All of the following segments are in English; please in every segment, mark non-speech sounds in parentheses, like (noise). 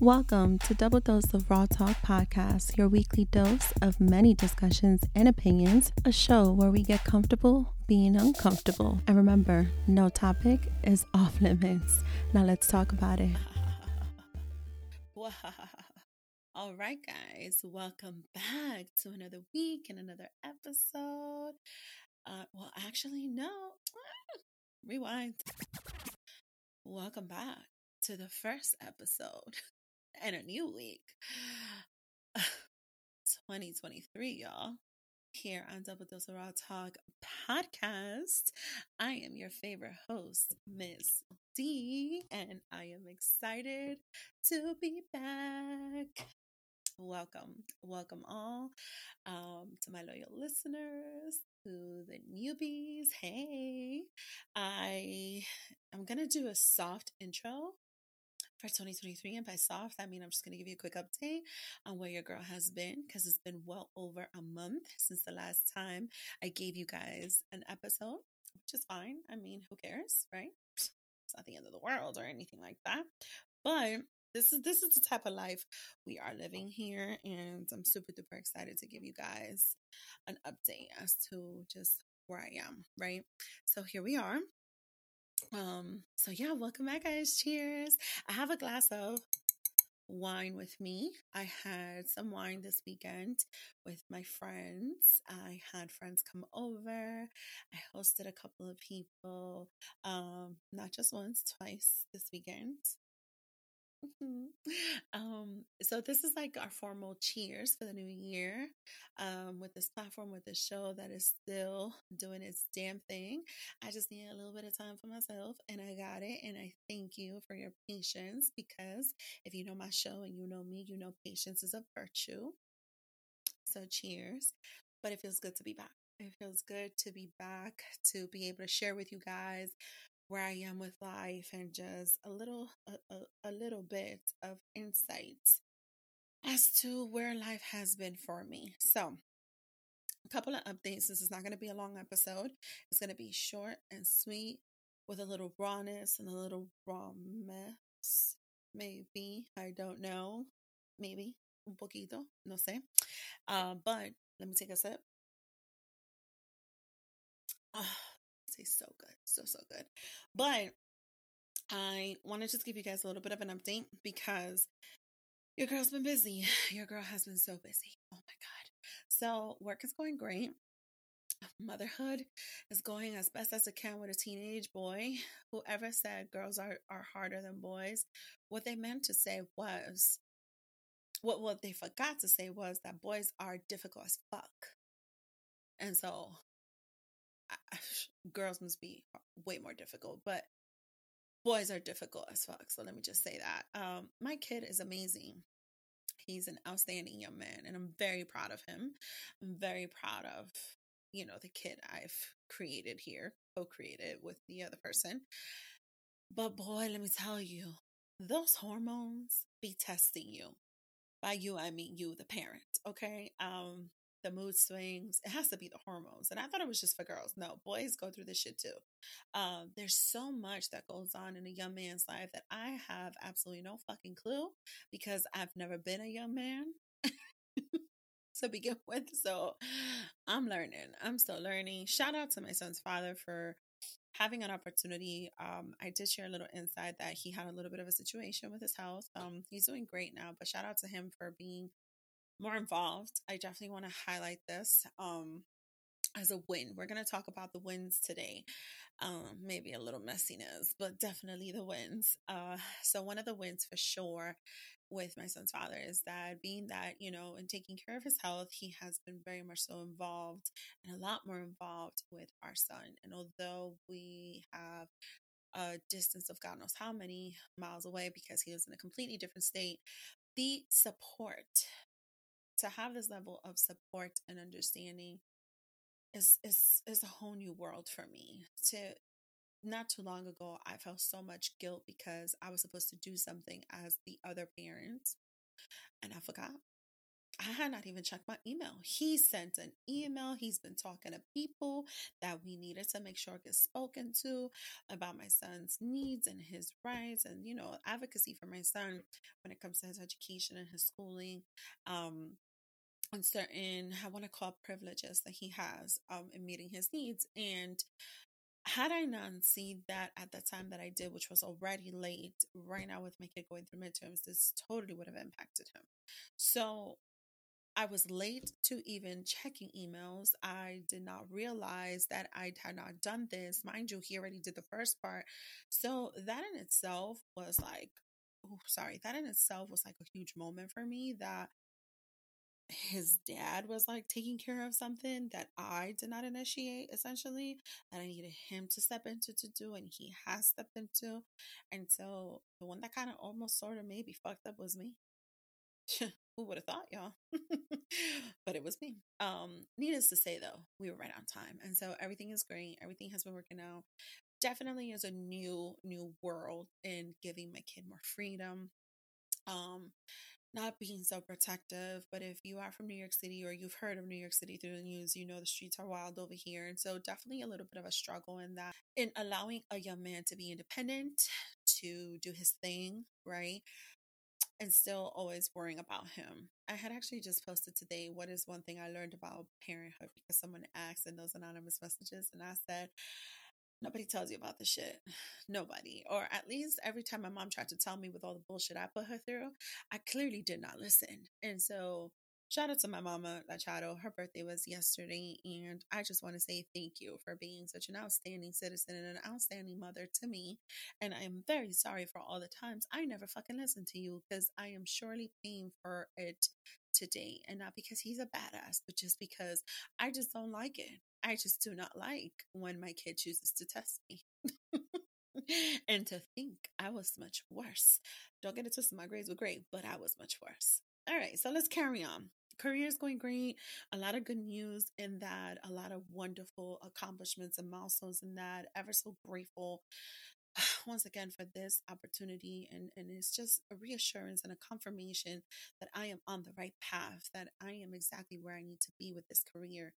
Welcome to Double Dose of Raw Talk Podcast, your weekly dose of many discussions and opinions, a show where we get comfortable being uncomfortable. And remember, no topic is (laughs) off limits. Now let's talk about it. (laughs) All right, guys, welcome back to another week and another episode. Uh, well, actually, no, (laughs) rewind. Welcome back to the first episode and a new week. (sighs) 2023, y'all. Here on Double Dose of Raw Talk podcast. I am your favorite host, Miss D, and I am excited to be back. Welcome, welcome all um, to my loyal listeners, to the newbies. Hey, I am gonna do a soft intro for 2023. And by soft, I mean I'm just going to give you a quick update on where your girl has been because it's been well over a month since the last time I gave you guys an episode, which is fine. I mean, who cares, right? It's not the end of the world or anything like that. But this is this is the type of life we are living here and I'm super duper excited to give you guys an update as to just where I am, right? So here we are. Um, so yeah, welcome back, guys. Cheers. I have a glass of wine with me. I had some wine this weekend with my friends. I had friends come over. I hosted a couple of people, um, not just once, twice this weekend. Mm-hmm. Um, so this is like our formal cheers for the new year. Um, with this platform, with this show that is still doing its damn thing. I just need a little bit of time for myself, and I got it. And I thank you for your patience because if you know my show and you know me, you know patience is a virtue. So cheers. But it feels good to be back. It feels good to be back to be able to share with you guys where I am with life and just a little a, a, a little bit of insight as to where life has been for me. So, a couple of updates. This is not going to be a long episode. It's going to be short and sweet with a little rawness and a little rawness. Maybe. I don't know. Maybe. Un poquito. No sé. Uh, but let me take a sip. Uh, tastes so good. So, so good. But I want to just give you guys a little bit of an update because your girl's been busy. (sighs) Your girl has been so busy. Oh my God. So, work is going great. Motherhood is going as best as it can with a teenage boy. Whoever said girls are, are harder than boys, what they meant to say was, what, what they forgot to say was that boys are difficult as fuck. And so girls must be way more difficult, but boys are difficult as fuck. So let me just say that. Um, my kid is amazing. He's an outstanding young man, and I'm very proud of him. I'm very proud of, you know, the kid I've created here, co created with the other person. But boy, let me tell you, those hormones be testing you. By you, I mean you, the parent, okay? Um, the mood swings. It has to be the hormones. And I thought it was just for girls. No, boys go through this shit too. Um, there's so much that goes on in a young man's life that I have absolutely no fucking clue because I've never been a young man. (laughs) to begin (laughs) with. So I'm learning. I'm still learning. Shout out to my son's father for having an opportunity. Um, I did share a little insight that he had a little bit of a situation with his health. Um, he's doing great now, but shout out to him for being more involved, I definitely want to highlight this um, as a win. We're going to talk about the wins today. Um, maybe a little messiness, but definitely the wins. Uh, so, one of the wins for sure with my son's father is that being that, you know, in taking care of his health, he has been very much so involved and a lot more involved with our son. And although we have a distance of God knows how many miles away because he lives in a completely different state, the support to have this level of support and understanding is is is a whole new world for me to not too long ago i felt so much guilt because i was supposed to do something as the other parent and i forgot I had not even checked my email. He sent an email. He's been talking to people that we needed to make sure gets spoken to about my son's needs and his rights and, you know, advocacy for my son when it comes to his education and his schooling. Um, and certain, I want to call privileges that he has um, in meeting his needs. And had I not seen that at the time that I did, which was already late, right now with my kid going through midterms, this totally would have impacted him. So I was late to even checking emails. I did not realize that I had not done this. Mind you, he already did the first part. So that in itself was like, oh, sorry, that in itself was like a huge moment for me that his dad was like taking care of something that I did not initiate, essentially, that I needed him to step into to do, and he has stepped into. And so the one that kind of almost sort of maybe fucked up was me. (laughs) Who would have thought, y'all? (laughs) but it was me. Um, needless to say, though, we were right on time, and so everything is great. Everything has been working out. Definitely is a new, new world in giving my kid more freedom. Um, not being so protective, but if you are from New York City or you've heard of New York City through the news, you know the streets are wild over here. And so definitely a little bit of a struggle in that in allowing a young man to be independent, to do his thing, right? and still always worrying about him. I had actually just posted today what is one thing I learned about parenthood because someone asked in those anonymous messages, and I said, Nobody tells you about the shit. Nobody. Or at least every time my mom tried to tell me with all the bullshit I put her through, I clearly did not listen. And so Shout out to my mama, La Lachado. Her birthday was yesterday, and I just want to say thank you for being such an outstanding citizen and an outstanding mother to me. And I am very sorry for all the times I never fucking listened to you because I am surely paying for it today. And not because he's a badass, but just because I just don't like it. I just do not like when my kid chooses to test me. (laughs) and to think I was much worse. Don't get it twisted, my grades were great, but I was much worse. All right, so let's carry on career is going great. A lot of good news in that, a lot of wonderful accomplishments and milestones in that. Ever so grateful (sighs) once again for this opportunity and and it's just a reassurance and a confirmation that I am on the right path that I am exactly where I need to be with this career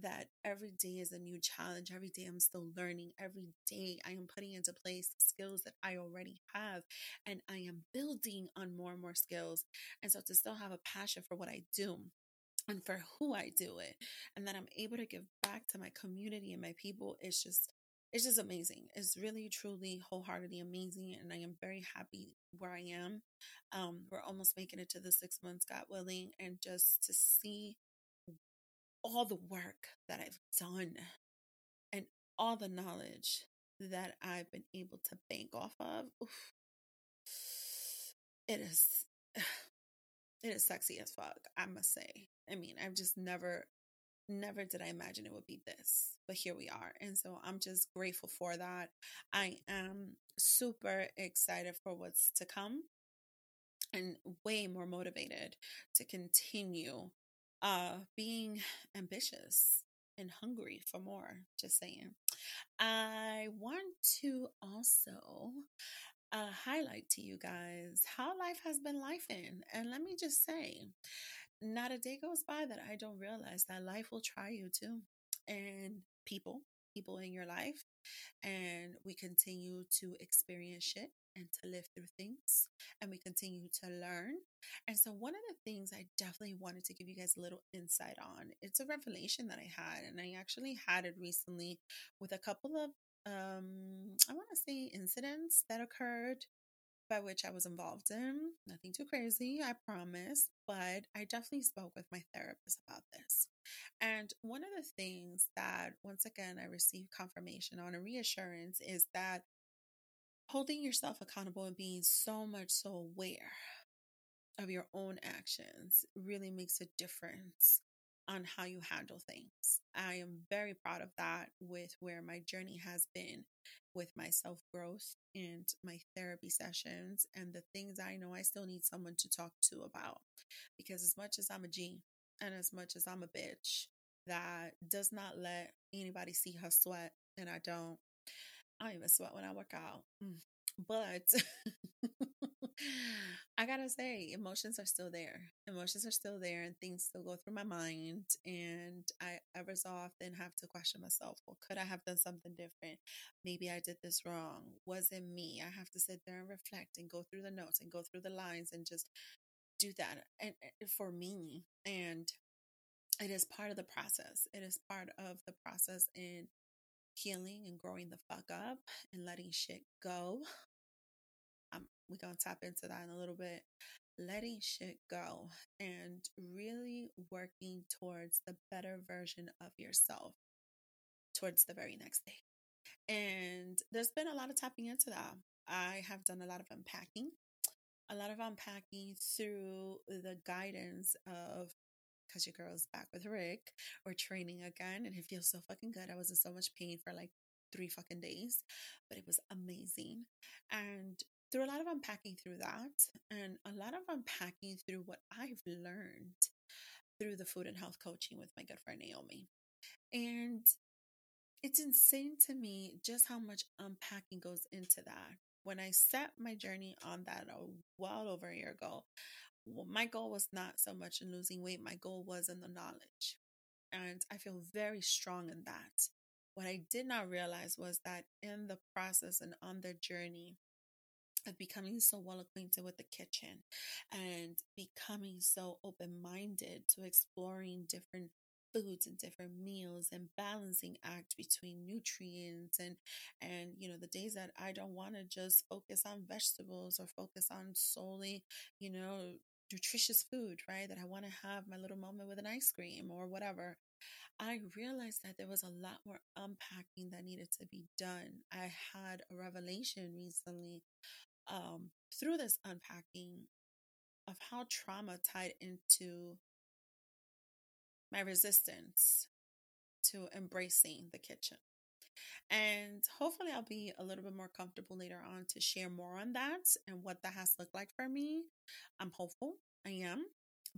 that every day is a new challenge every day I'm still learning every day I am putting into place skills that I already have and I am building on more and more skills and so to still have a passion for what I do and for who I do it and that I'm able to give back to my community and my people it's just it's just amazing. It's really, truly, wholeheartedly amazing. And I am very happy where I am. Um, we're almost making it to the six months, God willing. And just to see all the work that I've done and all the knowledge that I've been able to bank off of, oof, it is. (sighs) It is sexy as fuck, I must say. I mean, I've just never never did I imagine it would be this, but here we are. And so I'm just grateful for that. I am super excited for what's to come and way more motivated to continue uh being ambitious and hungry for more just saying i want to also uh, highlight to you guys how life has been life in and let me just say not a day goes by that I don't realize that life will try you too. And people, people in your life. And we continue to experience shit and to live through things. And we continue to learn. And so, one of the things I definitely wanted to give you guys a little insight on, it's a revelation that I had. And I actually had it recently with a couple of um i want to say incidents that occurred by which I was involved in. Nothing too crazy, I promise, but I definitely spoke with my therapist about this. And one of the things that, once again, I received confirmation on a reassurance is that holding yourself accountable and being so much so aware of your own actions really makes a difference on how you handle things. I am very proud of that with where my journey has been with my self growth and my therapy sessions and the things I know I still need someone to talk to about. Because as much as I'm a G and as much as I'm a bitch that does not let anybody see her sweat, and I don't, I even sweat when I work out. Mm. But (laughs) I gotta say, emotions are still there. Emotions are still there, and things still go through my mind. And I ever so often have to question myself. Well, could I have done something different? Maybe I did this wrong. Was it me? I have to sit there and reflect and go through the notes and go through the lines and just do that. And, and for me, and it is part of the process. It is part of the process in healing and growing the fuck up and letting shit go. Um, we're going to tap into that in a little bit. Letting shit go and really working towards the better version of yourself towards the very next day. And there's been a lot of tapping into that. I have done a lot of unpacking, a lot of unpacking through the guidance of because your girl's back with Rick or training again, and it feels so fucking good. I was in so much pain for like three fucking days, but it was amazing. And through a lot of unpacking through that, and a lot of unpacking through what I've learned through the food and health coaching with my good friend Naomi. And it's insane to me just how much unpacking goes into that. When I set my journey on that a well over a year ago, well, my goal was not so much in losing weight, my goal was in the knowledge. And I feel very strong in that. What I did not realize was that in the process and on the journey of becoming so well acquainted with the kitchen and becoming so open minded to exploring different foods and different meals and balancing act between nutrients and and you know the days that I don't want to just focus on vegetables or focus on solely you know nutritious food, right? That I want to have my little moment with an ice cream or whatever. I realized that there was a lot more unpacking that needed to be done. I had a revelation recently um, through this unpacking of how trauma tied into my resistance to embracing the kitchen. And hopefully, I'll be a little bit more comfortable later on to share more on that and what that has looked like for me. I'm hopeful, I am.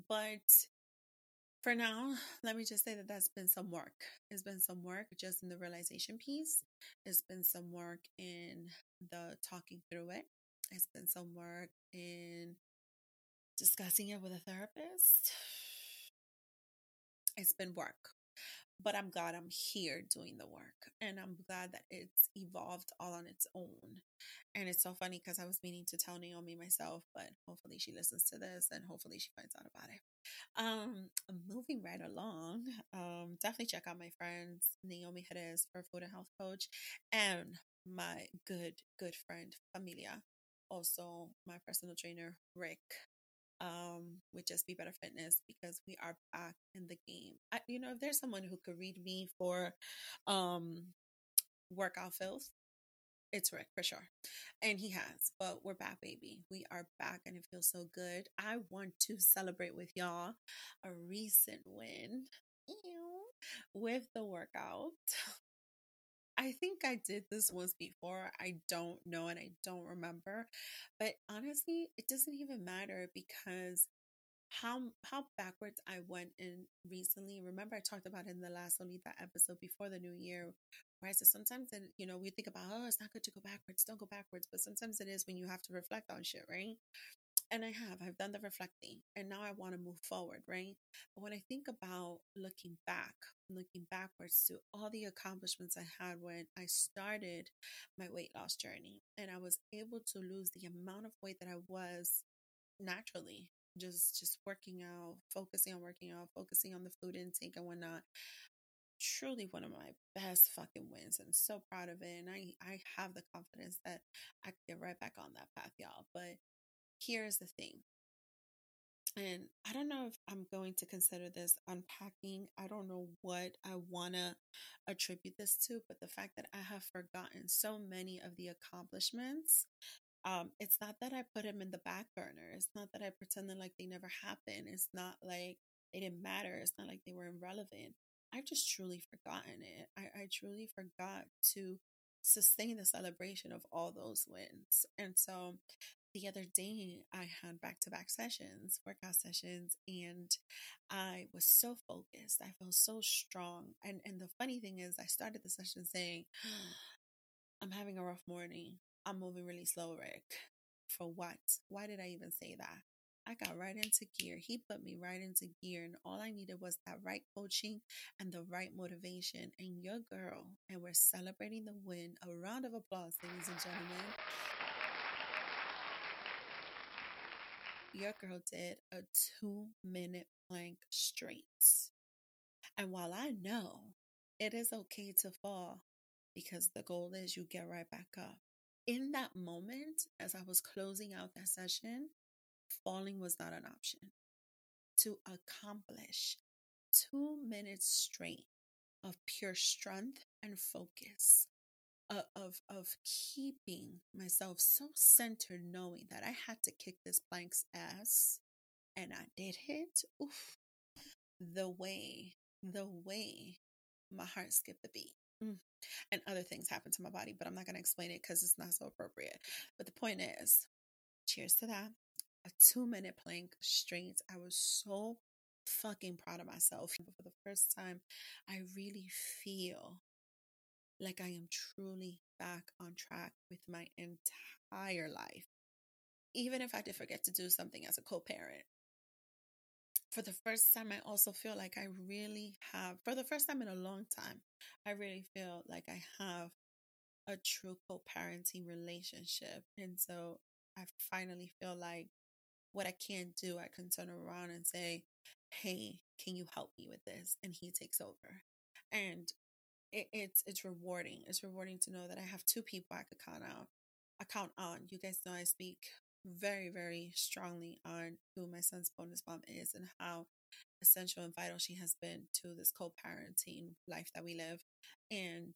But for now, let me just say that that's been some work. It's been some work just in the realization piece, it's been some work in the talking through it, it's been some work in discussing it with a therapist. It's been work but I'm glad I'm here doing the work and I'm glad that it's evolved all on its own. And it's so funny because I was meaning to tell Naomi myself, but hopefully she listens to this and hopefully she finds out about it. Um, moving right along, um, definitely check out my friends Naomi Jerez for food and health coach and my good, good friend Familia, also my personal trainer Rick um, with Just Be Better Fitness because we are back in the game. I, you know, if there's someone who could read me for um, workout filth, it's Rick for sure. And he has, but we're back, baby. We are back and it feels so good. I want to celebrate with y'all a recent win with the workout. (laughs) I think I did this once before. I don't know and I don't remember. But honestly, it doesn't even matter because how how backwards I went in recently. Remember I talked about in the last Solita episode before the new year, where I said sometimes and you know, we think about, oh, it's not good to go backwards, don't go backwards. But sometimes it is when you have to reflect on shit, right? And I have, I've done the reflecting, and now I want to move forward, right? But when I think about looking back, looking backwards to all the accomplishments I had when I started my weight loss journey, and I was able to lose the amount of weight that I was naturally, just just working out, focusing on working out, focusing on the food intake and whatnot. Truly one of my best fucking wins. I'm so proud of it. And I, I have the confidence that I can get right back on that path, y'all. But here's the thing. And I don't know if I'm going to consider this unpacking. I don't know what I want to attribute this to, but the fact that I have forgotten so many of the accomplishments, um, it's not that I put them in the back burner. It's not that I pretended like they never happened. It's not like they didn't matter. It's not like they were irrelevant. I've just truly forgotten it. I, I truly forgot to sustain the celebration of all those wins. And so the other day I had back to back sessions, workout sessions, and I was so focused. I felt so strong. And and the funny thing is I started the session saying, mm. (gasps) I'm having a rough morning. I'm moving really slow, Rick. For what? Why did I even say that? I got right into gear. He put me right into gear, and all I needed was that right coaching and the right motivation. And your girl, and we're celebrating the win. A round of applause, ladies and gentlemen. Your girl did a two minute plank straight. And while I know it is okay to fall because the goal is you get right back up, in that moment, as I was closing out that session, falling was not an option. To accomplish two minutes straight of pure strength and focus, of, of keeping myself so centered, knowing that I had to kick this plank's ass, and I did it. Oof, the way, the way my heart skipped the beat. Mm. And other things happened to my body, but I'm not going to explain it because it's not so appropriate. But the point is, cheers to that. A two minute plank straight. I was so fucking proud of myself. For the first time, I really feel like I am truly back on track with my entire life. Even if I did forget to do something as a co parent, for the first time, I also feel like I really have, for the first time in a long time, I really feel like I have a true co parenting relationship. And so I finally feel like what I can't do, I can turn around and say, Hey, can you help me with this? And he takes over. And it, it's it's rewarding. It's rewarding to know that I have two people I could count out. I count on. You guys know I speak very, very strongly on who my son's bonus mom is and how essential and vital she has been to this co-parenting life that we live. And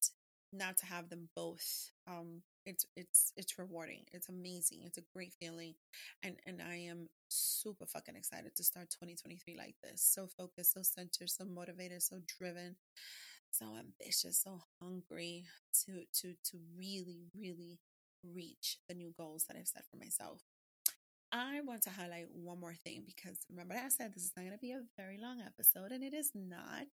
now to have them both, um, it's it's it's rewarding. It's amazing. It's a great feeling. And and I am super fucking excited to start 2023 like this. So focused, so centered, so motivated, so driven so ambitious, so hungry to to to really, really reach the new goals that I've set for myself. I want to highlight one more thing because remember I said this is not going to be a very long episode, and it is not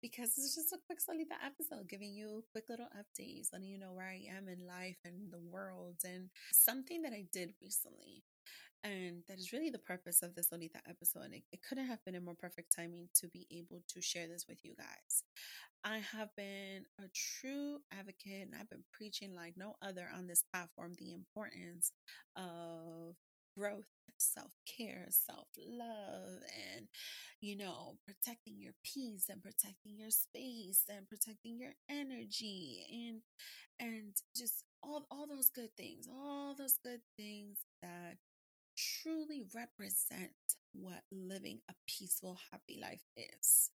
because it's just a quick solita episode giving you quick little updates, letting you know where I am in life and the world, and something that I did recently. And that is really the purpose of this Solita episode. And it, it couldn't have been a more perfect timing to be able to share this with you guys. I have been a true advocate and I've been preaching like no other on this platform the importance of growth, self care, self love, and you know, protecting your peace and protecting your space and protecting your energy and and just all all those good things, all those good things that truly represent what living a peaceful, happy life is.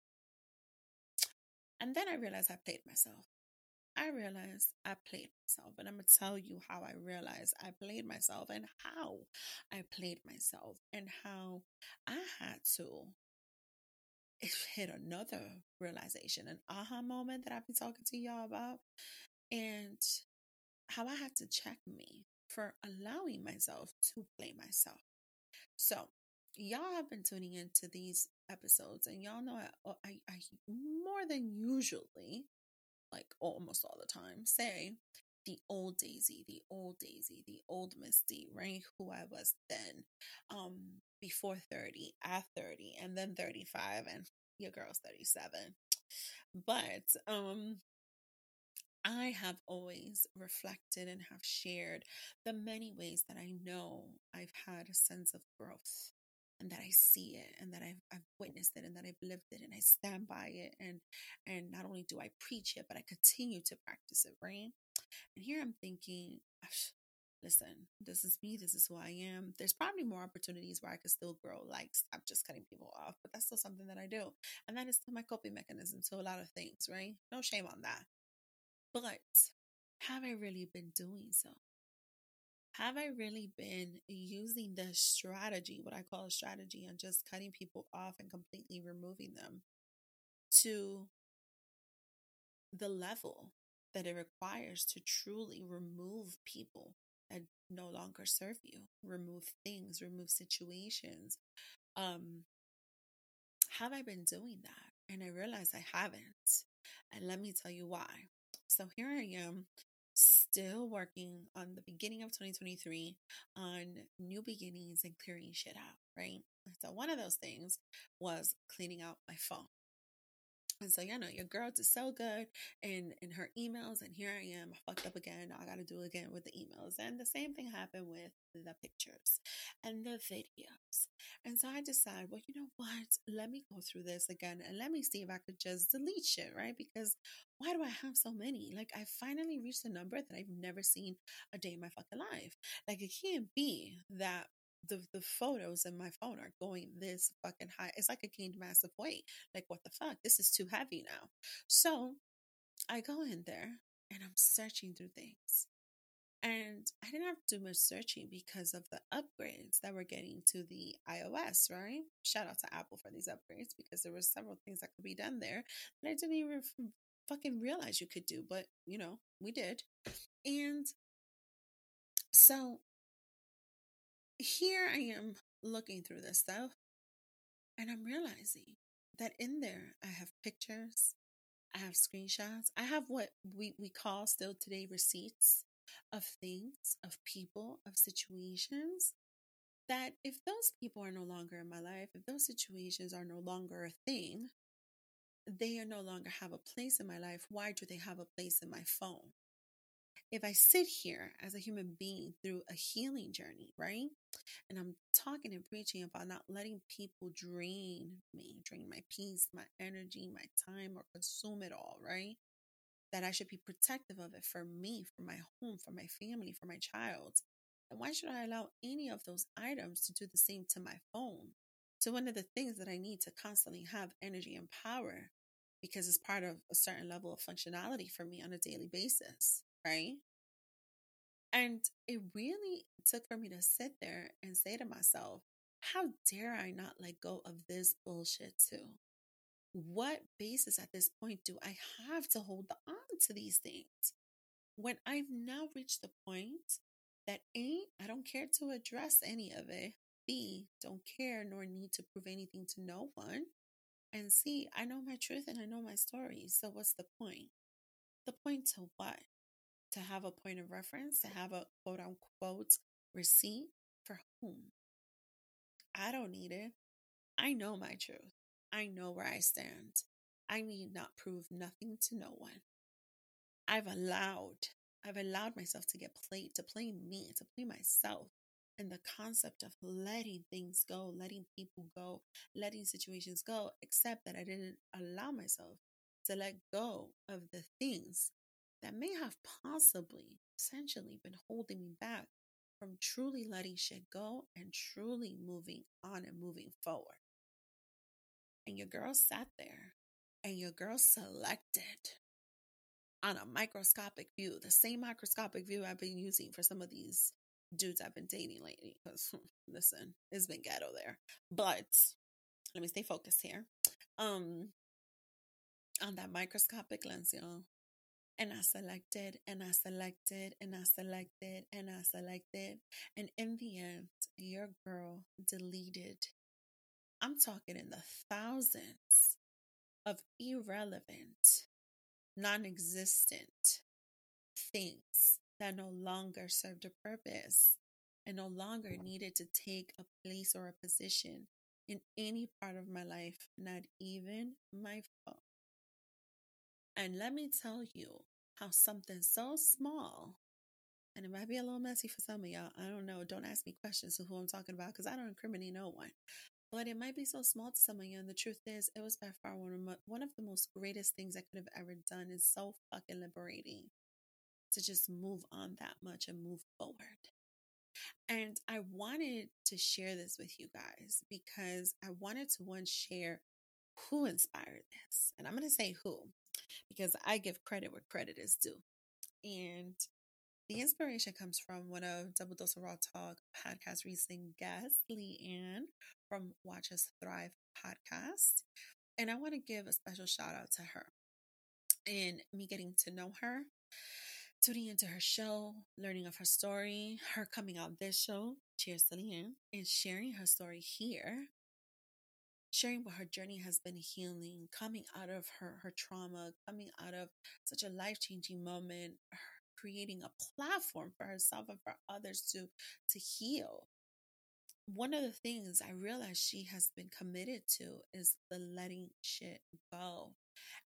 And then I realized I played myself. I realized I played myself, and I'm gonna tell you how I realized I played myself and how I played myself, and how I had to (laughs) hit another realization, an aha moment that I've been talking to y'all about, and how I had to check me for allowing myself to play myself. So, y'all have been tuning into these episodes, and y'all know I, I, I more than usually, like almost all the time, say the old Daisy, the old Daisy, the old Misty, right? Who I was then, um, before 30, at 30, and then 35, and your girl's 37. But um I have always reflected and have shared the many ways that I know I've had a sense of growth and that I see it and that I've, I've witnessed it and that I've lived it and I stand by it and and not only do I preach it but I continue to practice it right? And here I'm thinking listen this is me this is who I am. There's probably more opportunities where I could still grow like stop just cutting people off but that's still something that I do and that is my coping mechanism to a lot of things right? No shame on that but have I really been doing so? Have I really been using the strategy, what I call a strategy, and just cutting people off and completely removing them to the level that it requires to truly remove people that no longer serve you, remove things, remove situations? Um, have I been doing that? And I realize I haven't. And let me tell you why. So here I am, still working on the beginning of 2023 on new beginnings and clearing shit out, right? So one of those things was cleaning out my phone. And so, you know, your girl did so good in, in her emails, and here I am, I fucked up again. I got to do it again with the emails. And the same thing happened with the pictures and the videos. And so I decided, well, you know what? Let me go through this again and let me see if I could just delete shit, right? Because why do I have so many? Like, I finally reached a number that I've never seen a day in my fucking life. Like, it can't be that the the photos in my phone are going this fucking high. It's like I gained massive weight. Like what the fuck? This is too heavy now. So I go in there and I'm searching through things. And I didn't have to do much searching because of the upgrades that we're getting to the iOS, right? Shout out to Apple for these upgrades because there were several things that could be done there that I didn't even fucking realize you could do, but you know, we did. And so here I am looking through this stuff and I'm realizing that in there I have pictures, I have screenshots, I have what we, we call still today receipts of things, of people, of situations that if those people are no longer in my life, if those situations are no longer a thing, they are no longer have a place in my life. Why do they have a place in my phone? if I sit here as a human being through a healing journey, right? And I'm talking and preaching about not letting people drain me, drain my peace, my energy, my time, or consume it all, right? That I should be protective of it for me, for my home, for my family, for my child. And why should I allow any of those items to do the same to my phone? To one of the things that I need to constantly have energy and power because it's part of a certain level of functionality for me on a daily basis right? And it really took for me to sit there and say to myself, how dare I not let go of this bullshit too? What basis at this point do I have to hold on to these things? When I've now reached the point that A, I don't care to address any of it, B, don't care nor need to prove anything to no one, and C, I know my truth and I know my story. So what's the point? The point to what? to have a point of reference, to have a quote unquote receipt for whom? I don't need it. I know my truth. I know where I stand. I need not prove nothing to no one. I've allowed, I've allowed myself to get played, to play me, to play myself. And the concept of letting things go, letting people go, letting situations go, except that I didn't allow myself to let go of the things that may have possibly, essentially, been holding me back from truly letting shit go and truly moving on and moving forward. And your girl sat there and your girl selected on a microscopic view, the same microscopic view I've been using for some of these dudes I've been dating lately. Because listen, it's been ghetto there. But let me stay focused here. Um, on that microscopic lens, y'all, and I selected and I selected and I selected and I selected. And in the end, your girl deleted. I'm talking in the thousands of irrelevant, non existent things that no longer served a purpose and no longer needed to take a place or a position in any part of my life, not even my phone. And let me tell you how something so small, and it might be a little messy for some of y'all. I don't know. Don't ask me questions of who I'm talking about because I don't incriminate no one. But it might be so small to some of you. And the truth is, it was by far one of, my, one of the most greatest things I could have ever done. It's so fucking liberating to just move on that much and move forward. And I wanted to share this with you guys because I wanted to one share who inspired this. And I'm going to say who because I give credit where credit is due. And the inspiration comes from one of Double Dose of Raw Talk podcast recent guest, Leanne from Watch Us Thrive podcast. And I want to give a special shout out to her and me getting to know her, tuning into her show, learning of her story, her coming out this show, Cheers to Leanne, and sharing her story here sharing what her journey has been healing, coming out of her, her trauma, coming out of such a life changing moment, creating a platform for herself and for others to to heal one of the things I realized she has been committed to is the letting shit go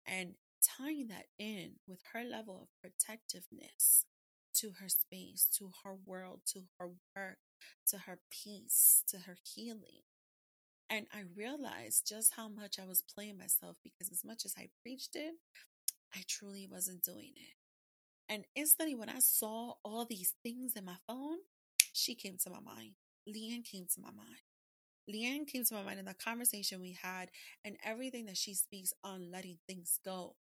and tying that in with her level of protectiveness to her space, to her world, to her work, to her peace, to her healing. And I realized just how much I was playing myself because as much as I preached it, I truly wasn't doing it. And instantly, when I saw all these things in my phone, she came to my mind. Leanne came to my mind. Leanne came to my mind in the conversation we had and everything that she speaks on letting things go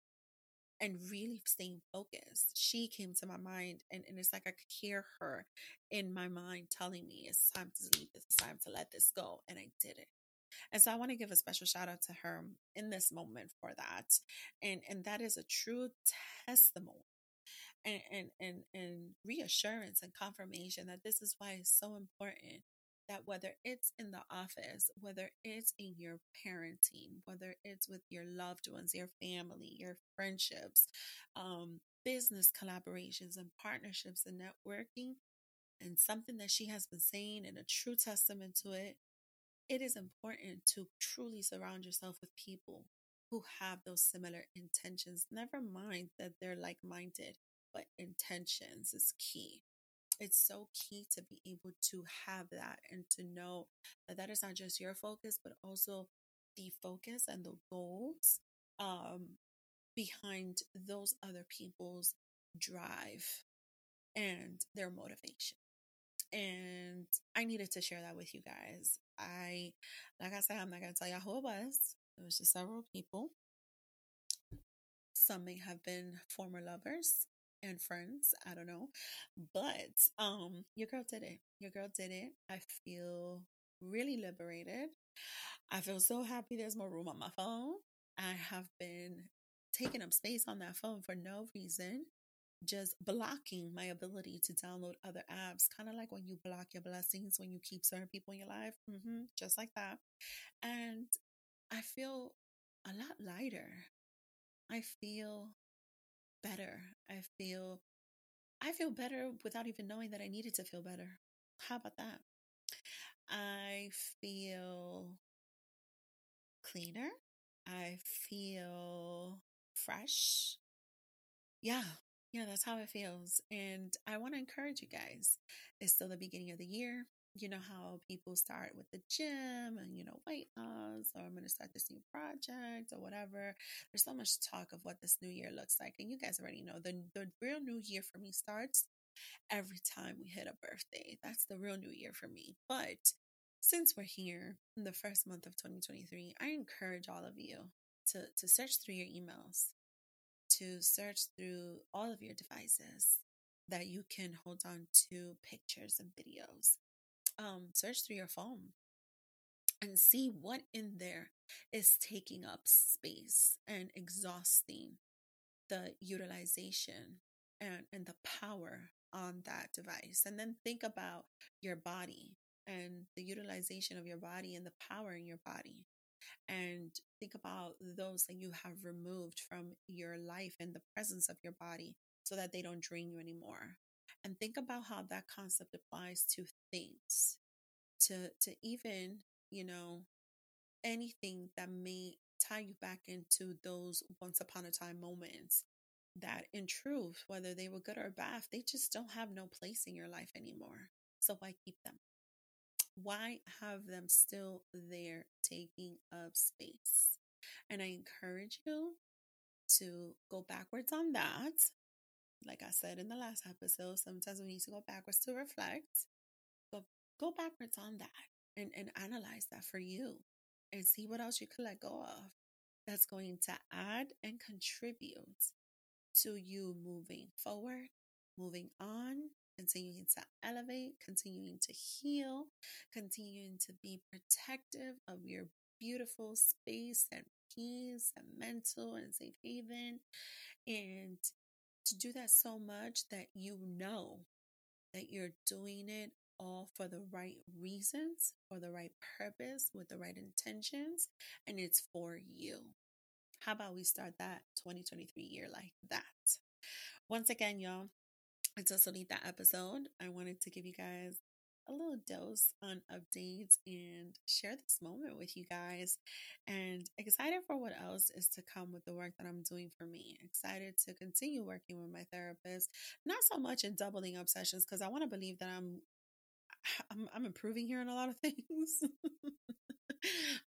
and really staying focused. She came to my mind, and, and it's like I could hear her in my mind telling me it's time to leave it's time to let this go. And I did it. And so I want to give a special shout out to her in this moment for that. And and that is a true testimony and and and, and reassurance and confirmation that this is why it's so important that whether it's in the office, whether it's in your parenting, whether it's with your loved ones, your family, your friendships, um, business collaborations and partnerships and networking, and something that she has been saying and a true testament to it, it is important to truly surround yourself with people who have those similar intentions. Never mind that they're like minded, but intentions is key it's so key to be able to have that and to know that that is not just your focus but also the focus and the goals um, behind those other people's drive and their motivation. And i needed to share that with you guys. I like i said i'm not going to tell you who it was. It was just several people. Some may have been former lovers and friends. I don't know. But um your girl did it. Your girl did it. I feel really liberated. I feel so happy there's more room on my phone. I have been taking up space on that phone for no reason, just blocking my ability to download other apps, kind of like when you block your blessings when you keep certain people in your life, mm-hmm, just like that. And I feel a lot lighter. I feel better. I feel I feel better without even knowing that I needed to feel better. How about that? I feel cleaner. I feel fresh. Yeah, yeah, that's how it feels. And I want to encourage you guys. It's still the beginning of the year you know how people start with the gym and you know weight loss or i'm going to start this new project or whatever. There's so much talk of what this new year looks like and you guys already know the, the real new year for me starts every time we hit a birthday. That's the real new year for me. But since we're here in the first month of 2023 i encourage all of you to to search through your emails to search through all of your devices that you can hold on to pictures and videos um, search through your phone and see what in there is taking up space and exhausting the utilization and, and the power on that device. And then think about your body and the utilization of your body and the power in your body. And think about those that you have removed from your life and the presence of your body so that they don't drain you anymore and think about how that concept applies to things to to even you know anything that may tie you back into those once upon a time moments that in truth whether they were good or bad they just don't have no place in your life anymore. So why keep them? Why have them still there taking up space? And i encourage you to go backwards on that like I said in the last episode, sometimes we need to go backwards to reflect, but go backwards on that and, and analyze that for you and see what else you could let go of that's going to add and contribute to you moving forward, moving on, continuing to elevate, continuing to heal, continuing to be protective of your beautiful space and peace and mental and safe haven and to do that so much that you know that you're doing it all for the right reasons, for the right purpose, with the right intentions, and it's for you. How about we start that 2023 year like that? Once again, y'all, it's also need that episode. I wanted to give you guys a little dose on updates and share this moment with you guys. And excited for what else is to come with the work that I'm doing for me. Excited to continue working with my therapist. Not so much in doubling up sessions because I want to believe that I'm I'm, I'm improving here in a lot of (laughs) things.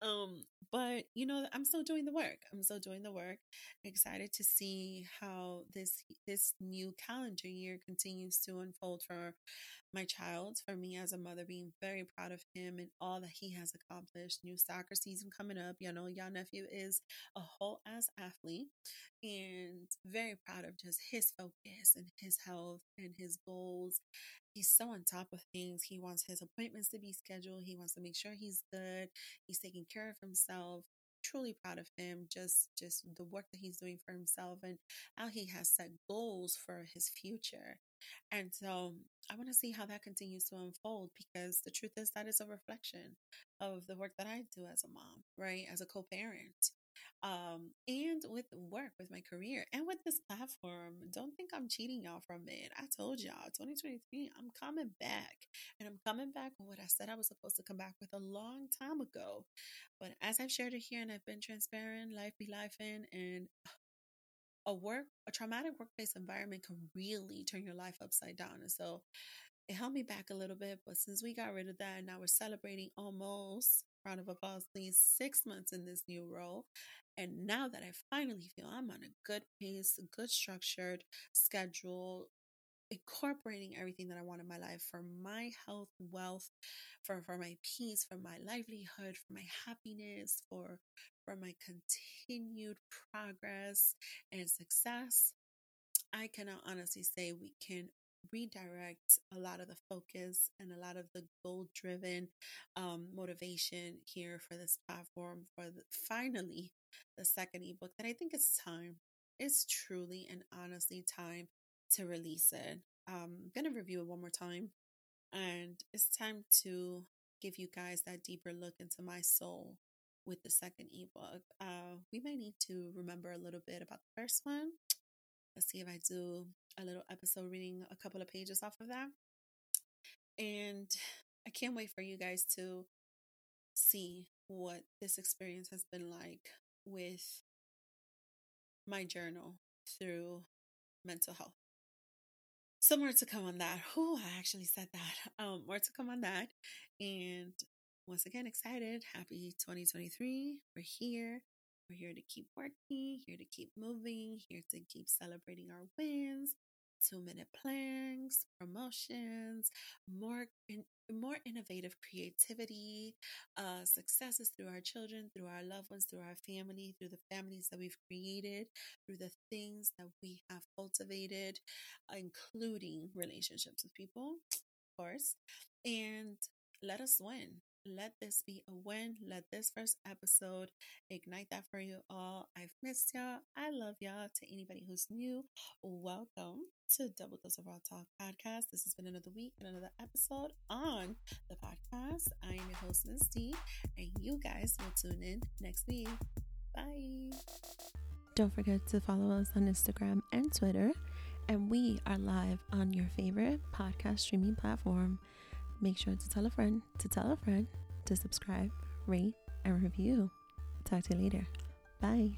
um, but you know, I'm still doing the work. I'm still doing the work. Excited to see how this this new calendar year continues to unfold for my child, for me as a mother, being very proud of him and all that he has accomplished. New soccer season coming up. You know, y'all nephew is a whole ass athlete and very proud of just his focus and his health and his goals he's so on top of things. He wants his appointments to be scheduled. He wants to make sure he's good. He's taking care of himself. Truly proud of him. Just just the work that he's doing for himself and how he has set goals for his future. And so I want to see how that continues to unfold because the truth is that is a reflection of the work that I do as a mom, right? As a co-parent um, and with work, with my career, and with this platform. Don't think I'm cheating y'all from it. I told y'all, 2023, I'm coming back, and I'm coming back with what I said I was supposed to come back with a long time ago. But as I've shared it here, and I've been transparent, life be life in, and a work, a traumatic workplace environment can really turn your life upside down. And so it held me back a little bit, but since we got rid of that, and now we're celebrating almost round of applause, please, six months in this new role. And now that I finally feel I'm on a good pace, a good structured schedule, incorporating everything that I want in my life for my health, wealth, for, for my peace, for my livelihood, for my happiness, for for my continued progress and success. I cannot honestly say we can redirect a lot of the focus and a lot of the goal driven um, motivation here for this platform for the, finally the second ebook that I think it's time. It's truly and honestly time to release it. I'm going to review it one more time and it's time to give you guys that deeper look into my soul with the second ebook. Uh, we might need to remember a little bit about the first one Let's see if I do a little episode reading a couple of pages off of that. And I can't wait for you guys to see what this experience has been like with my journal through mental health. So more to come on that. Oh, I actually said that. (laughs) Um, more to come on that. And once again, excited. Happy 2023. We're here. We're here to keep working, here to keep moving, here to keep celebrating our wins, two minute plans, promotions, more more innovative creativity, uh, successes through our children, through our loved ones, through our family, through the families that we've created, through the things that we have cultivated, including relationships with people, of course, and let us win. Let this be a win. Let this first episode ignite that for you all. I've missed y'all. I love y'all. To anybody who's new, welcome to Double Dose of Raw Talk podcast. This has been another week and another episode on the podcast. I am your host, Miss D, and you guys will tune in next week. Bye. Don't forget to follow us on Instagram and Twitter. And we are live on your favorite podcast streaming platform. Make sure to tell a friend to tell a friend to subscribe, rate, and review. Talk to you later. Bye.